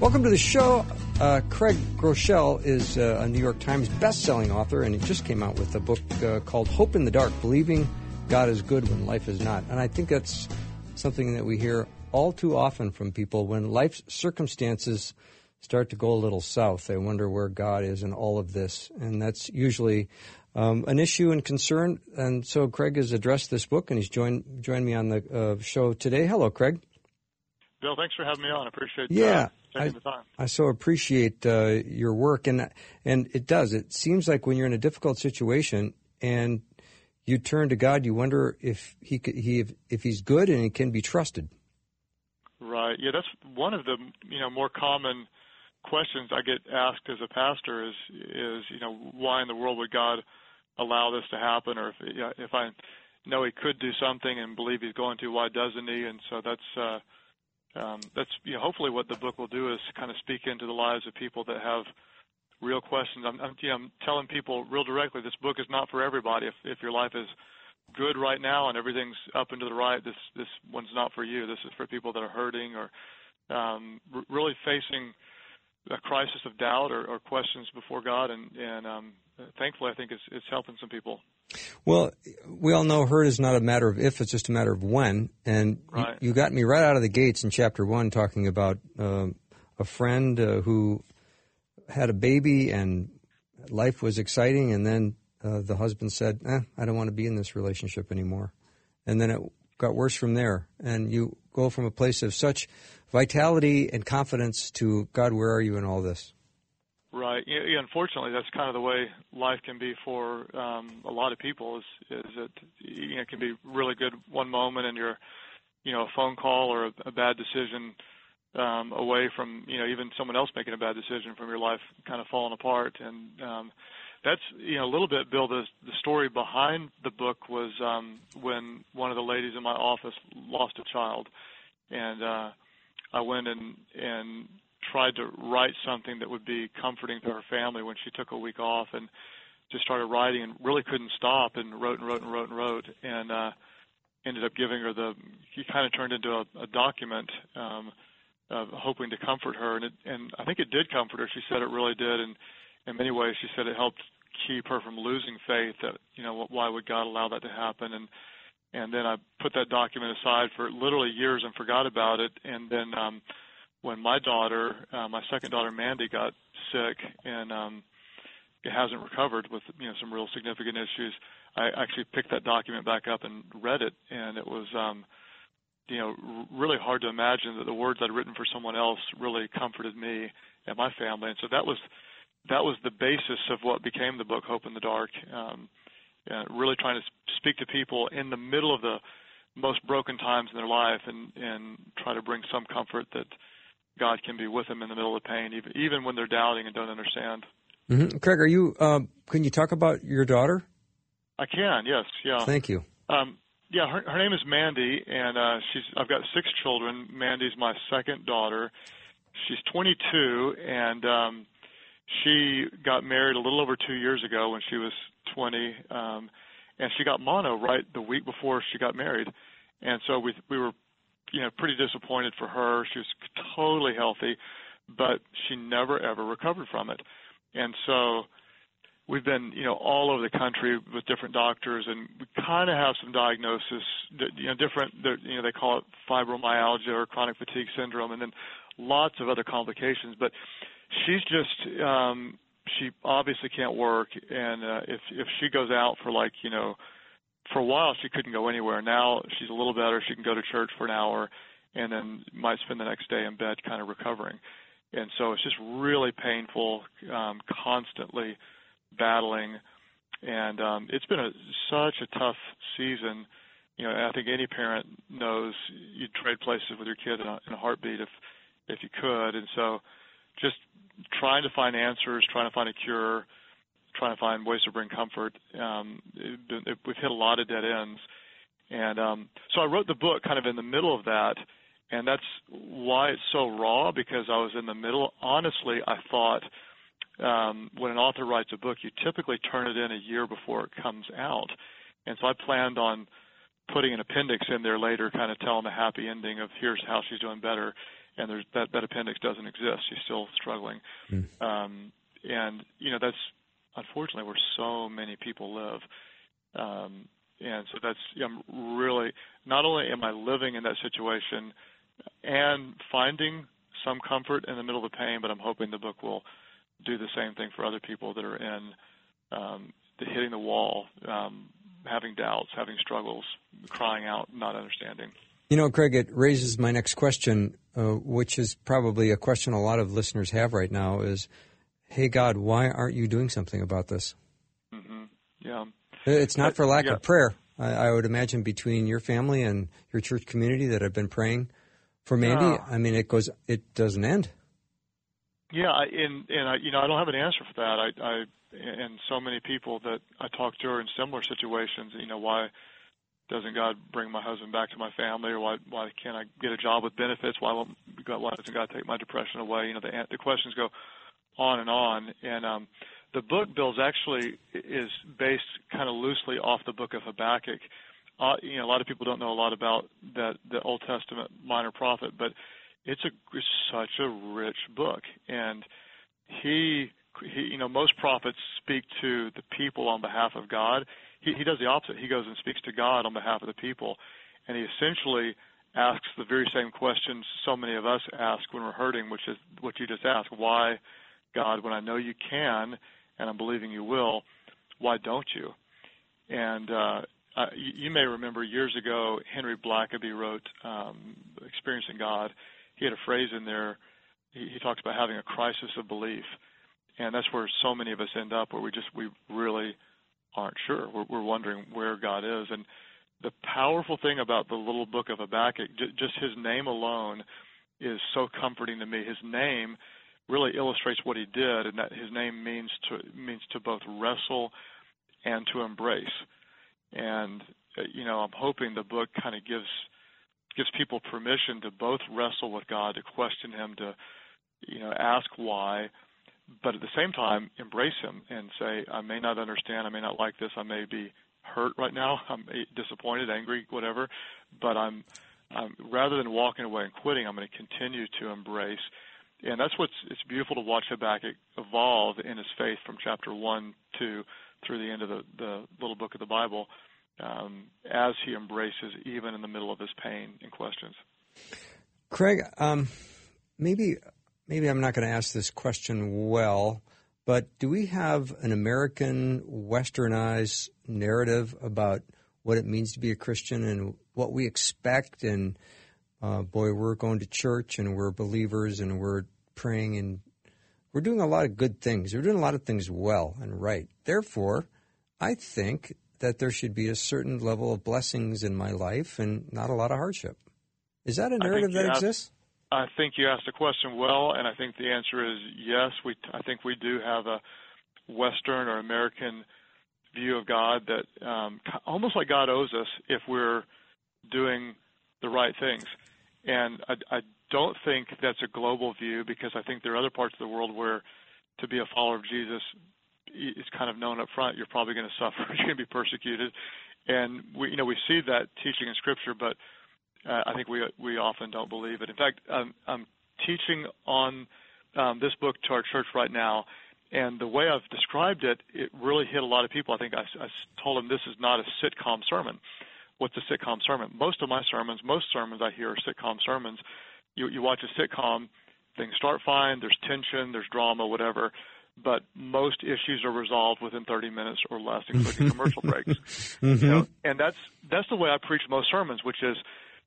Welcome to the show. Uh, Craig Groeschel is uh, a New York Times best-selling author, and he just came out with a book uh, called "Hope in the Dark: Believing God is Good When Life Is Not." And I think that's something that we hear all too often from people when life's circumstances start to go a little south. They wonder where God is in all of this, and that's usually um, an issue and concern. And so Craig has addressed this book, and he's joined joined me on the uh, show today. Hello, Craig. Bill, thanks for having me on. I appreciate yeah. I. I so appreciate uh, your work, and and it does. It seems like when you're in a difficult situation and you turn to God, you wonder if he could, he if, if he's good and he can be trusted. Right. Yeah, that's one of the you know more common questions I get asked as a pastor is is you know why in the world would God allow this to happen or if you know, if I know he could do something and believe he's going to why doesn't he and so that's uh um, that's you know, hopefully what the book will do is kind of speak into the lives of people that have real questions. I'm, I'm, you know, I'm telling people real directly, this book is not for everybody. If if your life is good right now and everything's up and to the right, this this one's not for you. This is for people that are hurting or um, r- really facing a crisis of doubt or, or questions before God, and and um, thankfully, I think it's it's helping some people. Well, we all know hurt is not a matter of if; it's just a matter of when. And right. you, you, got me right out of the gates in chapter one, talking about uh, a friend uh, who had a baby and life was exciting, and then uh, the husband said, eh, "I don't want to be in this relationship anymore," and then it got worse from there. And you go from a place of such vitality and confidence to God, where are you in all this? Right. Yeah, unfortunately, that's kind of the way life can be for um, a lot of people. Is is it you know, it can be really good one moment, and you're you know a phone call or a, a bad decision um, away from you know even someone else making a bad decision from your life kind of falling apart. And um, that's you know a little bit, Bill. The the story behind the book was um, when one of the ladies in my office lost a child, and uh, I went and and tried to write something that would be comforting to her family when she took a week off and just started writing and really couldn't stop and wrote and wrote and wrote and wrote. And uh ended up giving her the he kind of turned into a, a document um of hoping to comfort her. And it and I think it did comfort her. She said it really did. And in many ways she said it helped keep her from losing faith that you know why would God allow that to happen? And and then I put that document aside for literally years and forgot about it. And then um when my daughter, uh, my second daughter Mandy, got sick and um, it hasn't recovered with you know some real significant issues, I actually picked that document back up and read it, and it was um, you know really hard to imagine that the words I'd written for someone else really comforted me and my family, and so that was that was the basis of what became the book Hope in the Dark. Um, and really trying to speak to people in the middle of the most broken times in their life and and try to bring some comfort that God can be with them in the middle of pain, even even when they're doubting and don't understand. Mm-hmm. Craig, are you? Um, can you talk about your daughter? I can. Yes. Yeah. Thank you. Um, yeah, her, her name is Mandy, and uh, she's. I've got six children. Mandy's my second daughter. She's 22, and um, she got married a little over two years ago when she was 20, um, and she got mono right the week before she got married, and so we we were you know, pretty disappointed for her. She was totally healthy, but she never ever recovered from it. And so we've been, you know, all over the country with different doctors, and we kind of have some diagnosis, you know, different, you know, they call it fibromyalgia or chronic fatigue syndrome, and then lots of other complications. But she's just, um, she obviously can't work, and uh, if if she goes out for like, you know, for a while she couldn't go anywhere. Now she's a little better. She can go to church for an hour and then might spend the next day in bed kind of recovering. And so it's just really painful, um, constantly battling. And um, it's been a, such a tough season. You know, I think any parent knows you'd trade places with your kid in a, in a heartbeat if if you could. And so just trying to find answers, trying to find a cure, trying to find ways to bring comfort. Um, it, it, we've hit a lot of dead ends, and um, so I wrote the book kind of in the middle of that, and that's why it's so raw because I was in the middle. Honestly, I thought um, when an author writes a book, you typically turn it in a year before it comes out, and so I planned on putting an appendix in there later, kind of telling the happy ending of here's how she's doing better. and there's that that appendix doesn't exist. She's still struggling, mm. um, and you know that's unfortunately where so many people live. Um, and so that's I'm really not only am I living in that situation and finding some comfort in the middle of the pain, but I'm hoping the book will do the same thing for other people that are in um, the hitting the wall, um, having doubts, having struggles, crying out, not understanding. You know, Craig, it raises my next question, uh, which is probably a question a lot of listeners have right now: is, "Hey God, why aren't you doing something about this?" Mm-hmm. Yeah, it's not for lack yeah. of prayer. I, I, would imagine between your family and your church community that have been praying for Mandy. Yeah. I mean, it goes, it doesn't end. Yeah, and and I, you know, I don't have an answer for that. I, I and so many people that I talk to are in similar situations. You know, why doesn't God bring my husband back to my family, or why why can't I get a job with benefits? Why won't God, why doesn't God take my depression away? You know, the the questions go on and on, and um, the book, Bill's actually is based kind of loosely off the book of Habakkuk. Uh, you know, a lot of people don't know a lot about that the Old Testament minor prophet, but it's a it's such a rich book, and he he you know most prophets speak to the people on behalf of God. He he does the opposite. He goes and speaks to God on behalf of the people, and he essentially asks the very same questions so many of us ask when we're hurting, which is what you just asked: Why, God, when I know you can, and I'm believing you will, why don't you? And uh, uh, you, you may remember years ago, Henry Blackaby wrote um, "Experiencing God." He had a phrase in there. He, he talks about having a crisis of belief, and that's where so many of us end up, where we just we really aren't sure. We're, we're wondering where God is, and the powerful thing about the little book of Habakkuk, j- just his name alone, is so comforting to me. His name really illustrates what he did, and that his name means to means to both wrestle and to embrace. And uh, you know, I'm hoping the book kind of gives gives people permission to both wrestle with God, to question Him, to you know ask why, but at the same time embrace Him and say, I may not understand, I may not like this, I may be hurt right now, I'm eh, disappointed, angry, whatever, but I'm, I'm rather than walking away and quitting, I'm going to continue to embrace. And that's what's it's beautiful to watch Habakkuk evolve in his faith from chapter one to through the end of the, the little book of the Bible um, as he embraces even in the middle of his pain and questions. Craig, um, maybe maybe I'm not going to ask this question well, but do we have an American westernized narrative about what it means to be a Christian and what we expect and uh, boy, we're going to church and we're believers and we're praying and we're doing a lot of good things. We're doing a lot of things well and right. Therefore, I think that there should be a certain level of blessings in my life and not a lot of hardship. Is that a narrative that asked, exists? I think you asked the question well, and I think the answer is yes. We, I think we do have a Western or American view of God that um, almost like God owes us if we're doing the right things. And I, I don't think that's a global view because I think there are other parts of the world where to be a follower of Jesus is kind of known up front. You're probably going to suffer. You're going to be persecuted, and we, you know, we see that teaching in Scripture, but uh, I think we we often don't believe it. In fact, I'm, I'm teaching on um, this book to our church right now, and the way I've described it, it really hit a lot of people. I think I, I told them this is not a sitcom sermon what's a sitcom sermon? Most of my sermons, most sermons I hear are sitcom sermons. You, you watch a sitcom, things start fine, there's tension, there's drama, whatever, but most issues are resolved within 30 minutes or less, including commercial breaks. Mm-hmm. You know, and that's that's the way I preach most sermons, which is,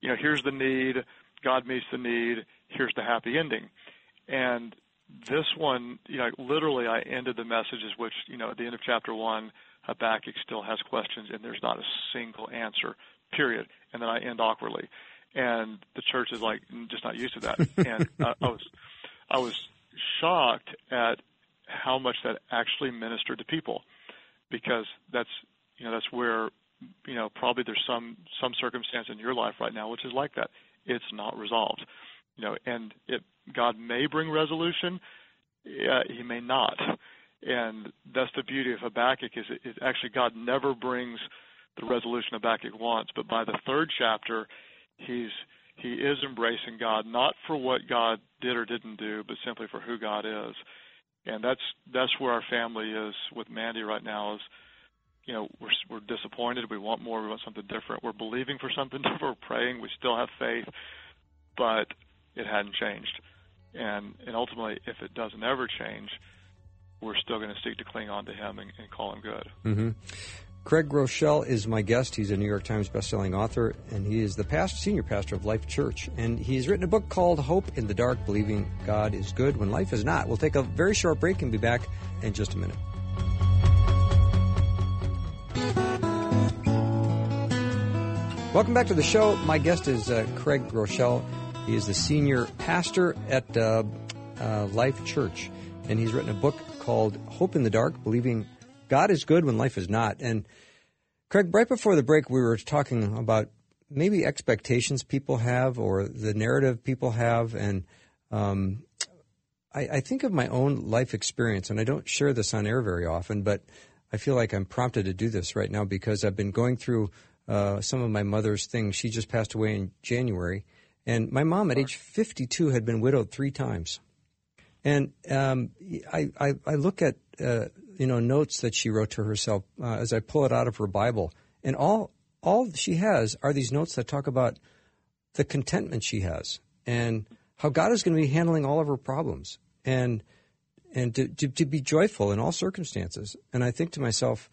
you know, here's the need, God meets the need, here's the happy ending, and this one, you know, literally I ended the messages, which you know, at the end of chapter one Habakkuk still has questions, and there's not a single answer, period. And then I end awkwardly, and the church is like just not used to that. and I, I was, I was shocked at how much that actually ministered to people, because that's you know that's where you know probably there's some some circumstance in your life right now which is like that. It's not resolved, you know, and it God may bring resolution, yeah, He may not and that's the beauty of Habakkuk is it, it actually God never brings the resolution Habakkuk wants, but by the third chapter, he's he is embracing God, not for what God did or didn't do, but simply for who God is. And that's that's where our family is with Mandy right now. Is you know we're we're disappointed. We want more. We want something different. We're believing for something different. We're praying. We still have faith, but it hadn't changed. And and ultimately, if it doesn't ever change, we're still going to seek to cling on to Him and, and call Him good. Mm-hmm. Craig Groeschel is my guest. He's a New York Times bestselling author, and he is the past, senior pastor of Life Church. And he's written a book called Hope in the Dark Believing God is Good When Life is Not. We'll take a very short break and be back in just a minute. Welcome back to the show. My guest is uh, Craig Groeschel. He is the senior pastor at uh, uh, Life Church, and he's written a book called Hope in the Dark Believing God is good when life is not. And Craig, right before the break, we were talking about maybe expectations people have or the narrative people have. And um, I, I, think of my own life experience, and I don't share this on air very often, but I feel like I'm prompted to do this right now because I've been going through uh, some of my mother's things. She just passed away in January. And my mom, at age 52, had been widowed three times. And um, I, I, I, look at uh, you know notes that she wrote to herself uh, as I pull it out of her Bible, and all all she has are these notes that talk about the contentment she has and how God is going to be handling all of her problems and and to, to, to be joyful in all circumstances. And I think to myself,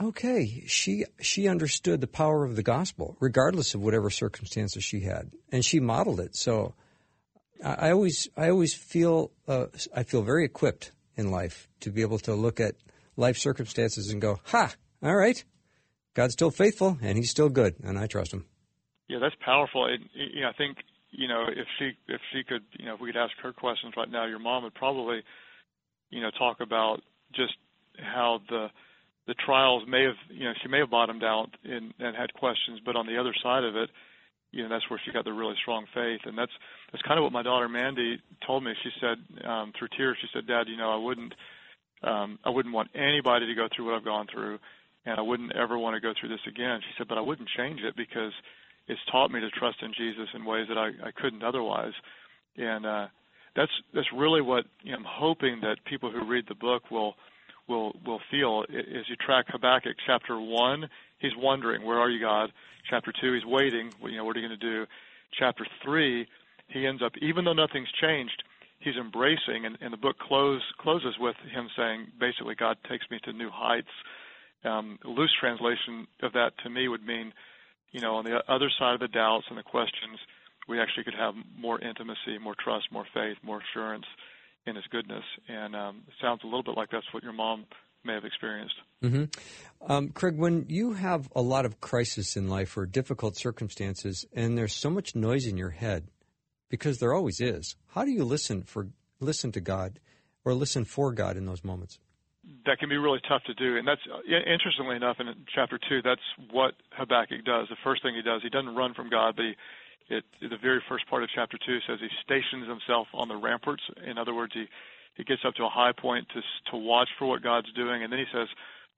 okay, she she understood the power of the gospel, regardless of whatever circumstances she had, and she modeled it. So I, always I always feel uh, I feel very equipped in life to be able to look at life circumstances and go, ha, all right, God's still faithful and He's still good, and I trust Him. Yeah, that's powerful. It, you know, I think you know if she if she could you know if we could ask her questions right now, your mom would probably you know talk about just how the the trials may have you know she may have bottomed out and, and had questions, but on the other side of it, you know that's where she got the really strong faith and that's that's kind of what my daughter Mandy told me she said um through tears she said dad you know I wouldn't um I wouldn't want anybody to go through what I've gone through and I wouldn't ever want to go through this again she said but I wouldn't change it because it's taught me to trust in Jesus in ways that I I couldn't otherwise and uh that's that's really what you know, I'm hoping that people who read the book will will will feel as you track Habakkuk chapter one. He's wondering, "Where are you, God?" Chapter two, he's waiting. You know, what are you going to do? Chapter three, he ends up, even though nothing's changed, he's embracing, and, and the book close, closes with him saying, basically, God takes me to new heights. Um, loose translation of that to me would mean, you know, on the other side of the doubts and the questions, we actually could have more intimacy, more trust, more faith, more assurance in His goodness. And um, it sounds a little bit like that's what your mom may have experienced. Mm-hmm. Um, Craig, when you have a lot of crisis in life or difficult circumstances, and there's so much noise in your head, because there always is, how do you listen for listen to God or listen for God in those moments? That can be really tough to do, and that's interestingly enough in chapter two. That's what Habakkuk does. The first thing he does, he doesn't run from God, but he it, the very first part of chapter two says he stations himself on the ramparts. In other words, he he gets up to a high point to to watch for what God's doing, and then he says,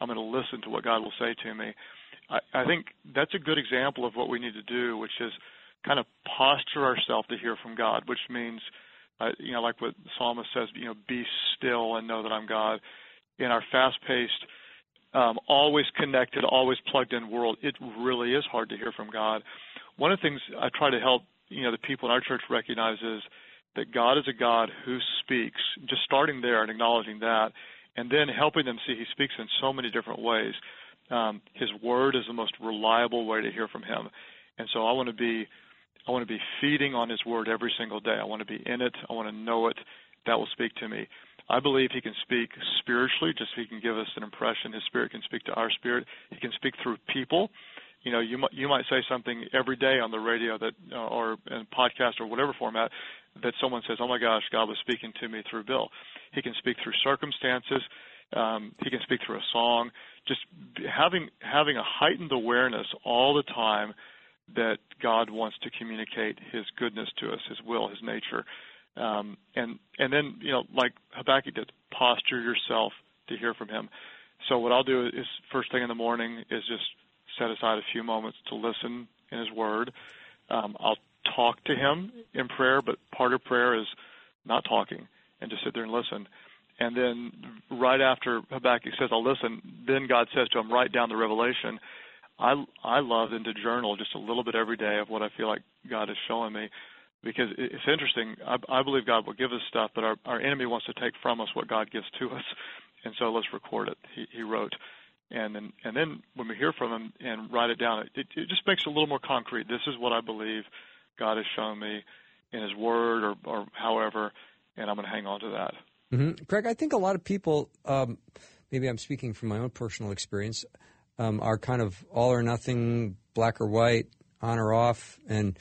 "I'm going to listen to what God will say to me." I, I think that's a good example of what we need to do, which is kind of posture ourselves to hear from God, which means, uh, you know, like what the psalmist says, you know, be still and know that I'm God. In our fast-paced, um, always connected, always plugged-in world, it really is hard to hear from God. One of the things I try to help, you know, the people in our church recognize is that God is a God who speaks, just starting there and acknowledging that, and then helping them see He speaks in so many different ways. Um, his word is the most reliable way to hear from Him, and so I want to be, I want to be feeding on His word every single day. I want to be in it. I want to know it. That will speak to me. I believe He can speak spiritually, just He can give us an impression. His Spirit can speak to our spirit. He can speak through people you know you might you might say something every day on the radio that uh, or in podcast or whatever format that someone says, "Oh my gosh, God was speaking to me through Bill." He can speak through circumstances. Um, he can speak through a song. Just having having a heightened awareness all the time that God wants to communicate His goodness to us, His will, His nature, um, and and then you know like Habakkuk did, posture yourself to hear from Him. So what I'll do is first thing in the morning is just set aside a few moments to listen in His Word. Um, I'll talk to Him in prayer, but part of prayer is not talking and just sit there and listen. And then right after Habakkuk says, "I'll listen," then God says to him, "Write down the revelation." I I love then to journal just a little bit every day of what I feel like God is showing me, because it's interesting. I, I believe God will give us stuff, but our our enemy wants to take from us what God gives to us, and so let's record it. He, he wrote, and then and then when we hear from him and write it down, it, it just makes it a little more concrete. This is what I believe God has shown me in His Word or or however, and I'm going to hang on to that. Mm-hmm. Craig, I think a lot of people, um, maybe I'm speaking from my own personal experience, um, are kind of all or nothing, black or white, on or off. And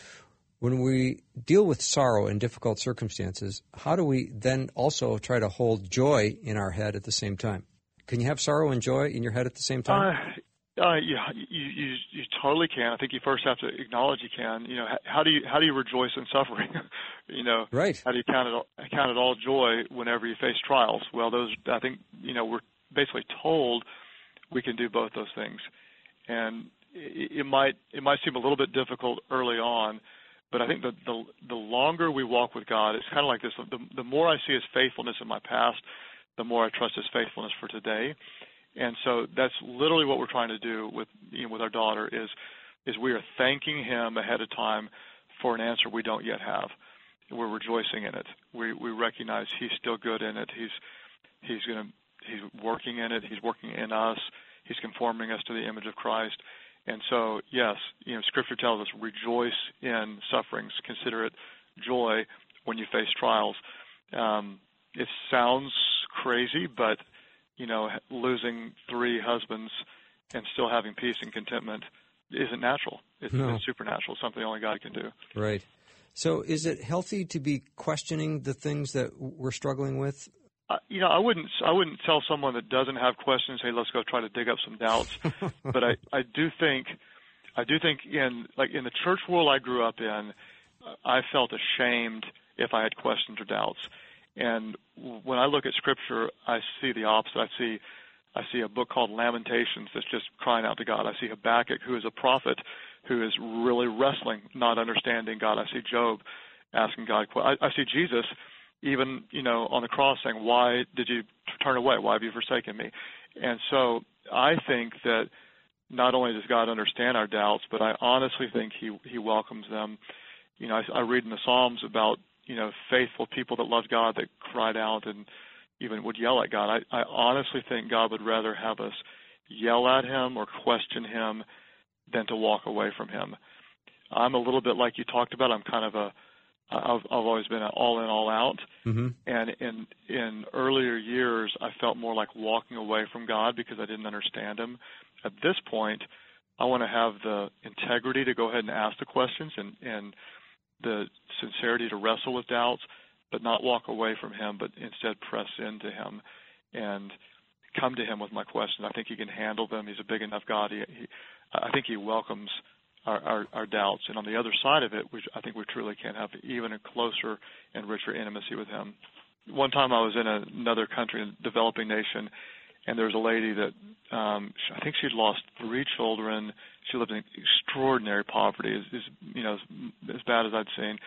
when we deal with sorrow in difficult circumstances, how do we then also try to hold joy in our head at the same time? Can you have sorrow and joy in your head at the same time? Uh, uh, yeah, you, you you totally can. I think you first have to acknowledge you can. You know, how do you how do you rejoice in suffering? you know, right? How do you count it count it all joy whenever you face trials? Well, those I think you know we're basically told we can do both those things, and it, might it might seem a little bit difficult early on, but I think the the, the longer we walk with God, it's kind of like this. The, the more I see His faithfulness in my past, the more I trust His faithfulness for today and so that's literally what we're trying to do with you know, with our daughter is is we are thanking him ahead of time for an answer we don't yet have. We're rejoicing in it. We we recognize he's still good in it. He's he's going to he's working in it. He's working in us. He's conforming us to the image of Christ. And so, yes, you know, Scripture tells us rejoice in sufferings. Consider it joy when you face trials. Um, it sounds crazy, but you know, losing three husbands and still having peace and contentment isn't natural. It's, no. it's supernatural, something only God can do. Right. So, is it healthy to be questioning the things that we're struggling with? You know, I wouldn't. I wouldn't tell someone that doesn't have questions, "Hey, let's go try to dig up some doubts." but I, I do think, I do think in like in the church world I grew up in, I felt ashamed if I had questions or doubts. And when I look at Scripture, I see the opposite. I see I see a book called Lamentations that's just crying out to God. I see Habakkuk, who is a prophet, who is really wrestling, not understanding God. I see Job asking God. I, I see Jesus, even you know, on the cross saying, "Why did you turn away? Why have you forsaken me?" And so I think that not only does God understand our doubts, but I honestly think He He welcomes them. You know, I, I read in the Psalms about you know, faithful people that loved God that cried out and even would yell at God. I, I honestly think God would rather have us yell at Him or question Him than to walk away from Him. I'm a little bit like you talked about. I'm kind of a I've, I've always been an all in, all out. Mm-hmm. And in in earlier years, I felt more like walking away from God because I didn't understand Him. At this point, I want to have the integrity to go ahead and ask the questions and and the sincerity to wrestle with doubts, but not walk away from Him, but instead press into Him and come to Him with my questions. I think He can handle them. He's a big enough God. He, he, I think He welcomes our, our, our doubts. And on the other side of it, I think we truly can have even a closer and richer intimacy with Him. One time I was in another country, a developing nation, and there was a lady that um, I think she'd lost three children. She lived in extraordinary poverty, as, as you know, as, as bad as I'd seen.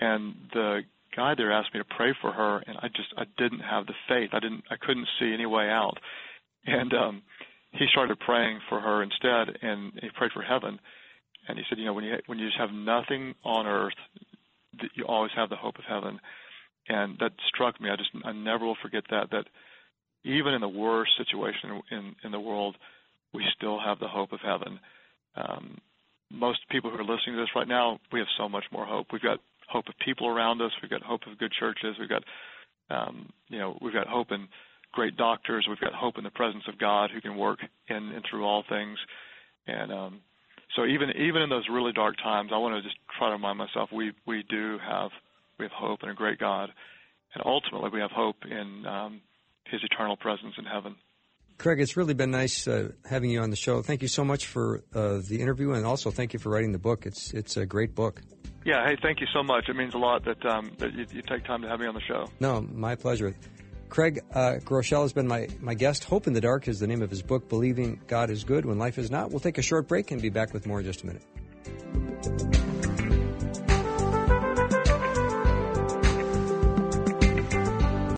And the guy there asked me to pray for her, and I just I didn't have the faith. I didn't I couldn't see any way out. And um, he started praying for her instead, and he prayed for heaven. And he said, you know, when you when you just have nothing on earth, you always have the hope of heaven. And that struck me. I just I never will forget that. That even in the worst situation in in the world, we still have the hope of heaven. Um, most people who are listening to this right now, we have so much more hope. We've got hope of people around us. We've got hope of good churches. We've got, um, you know, we've got hope in great doctors. We've got hope in the presence of God who can work in and through all things. And um, so even even in those really dark times, I want to just try to remind myself we we do have we have hope in a great God, and ultimately we have hope in um, His eternal presence in heaven. Craig, it's really been nice uh, having you on the show. Thank you so much for uh, the interview, and also thank you for writing the book. It's it's a great book. Yeah, hey, thank you so much. It means a lot that um, that you, you, take time to have me on the show. No, my pleasure. Craig uh, Groeschel has been my, my guest. Hope in the Dark is the name of his book, Believing God is Good When Life is Not. We'll take a short break and be back with more in just a minute.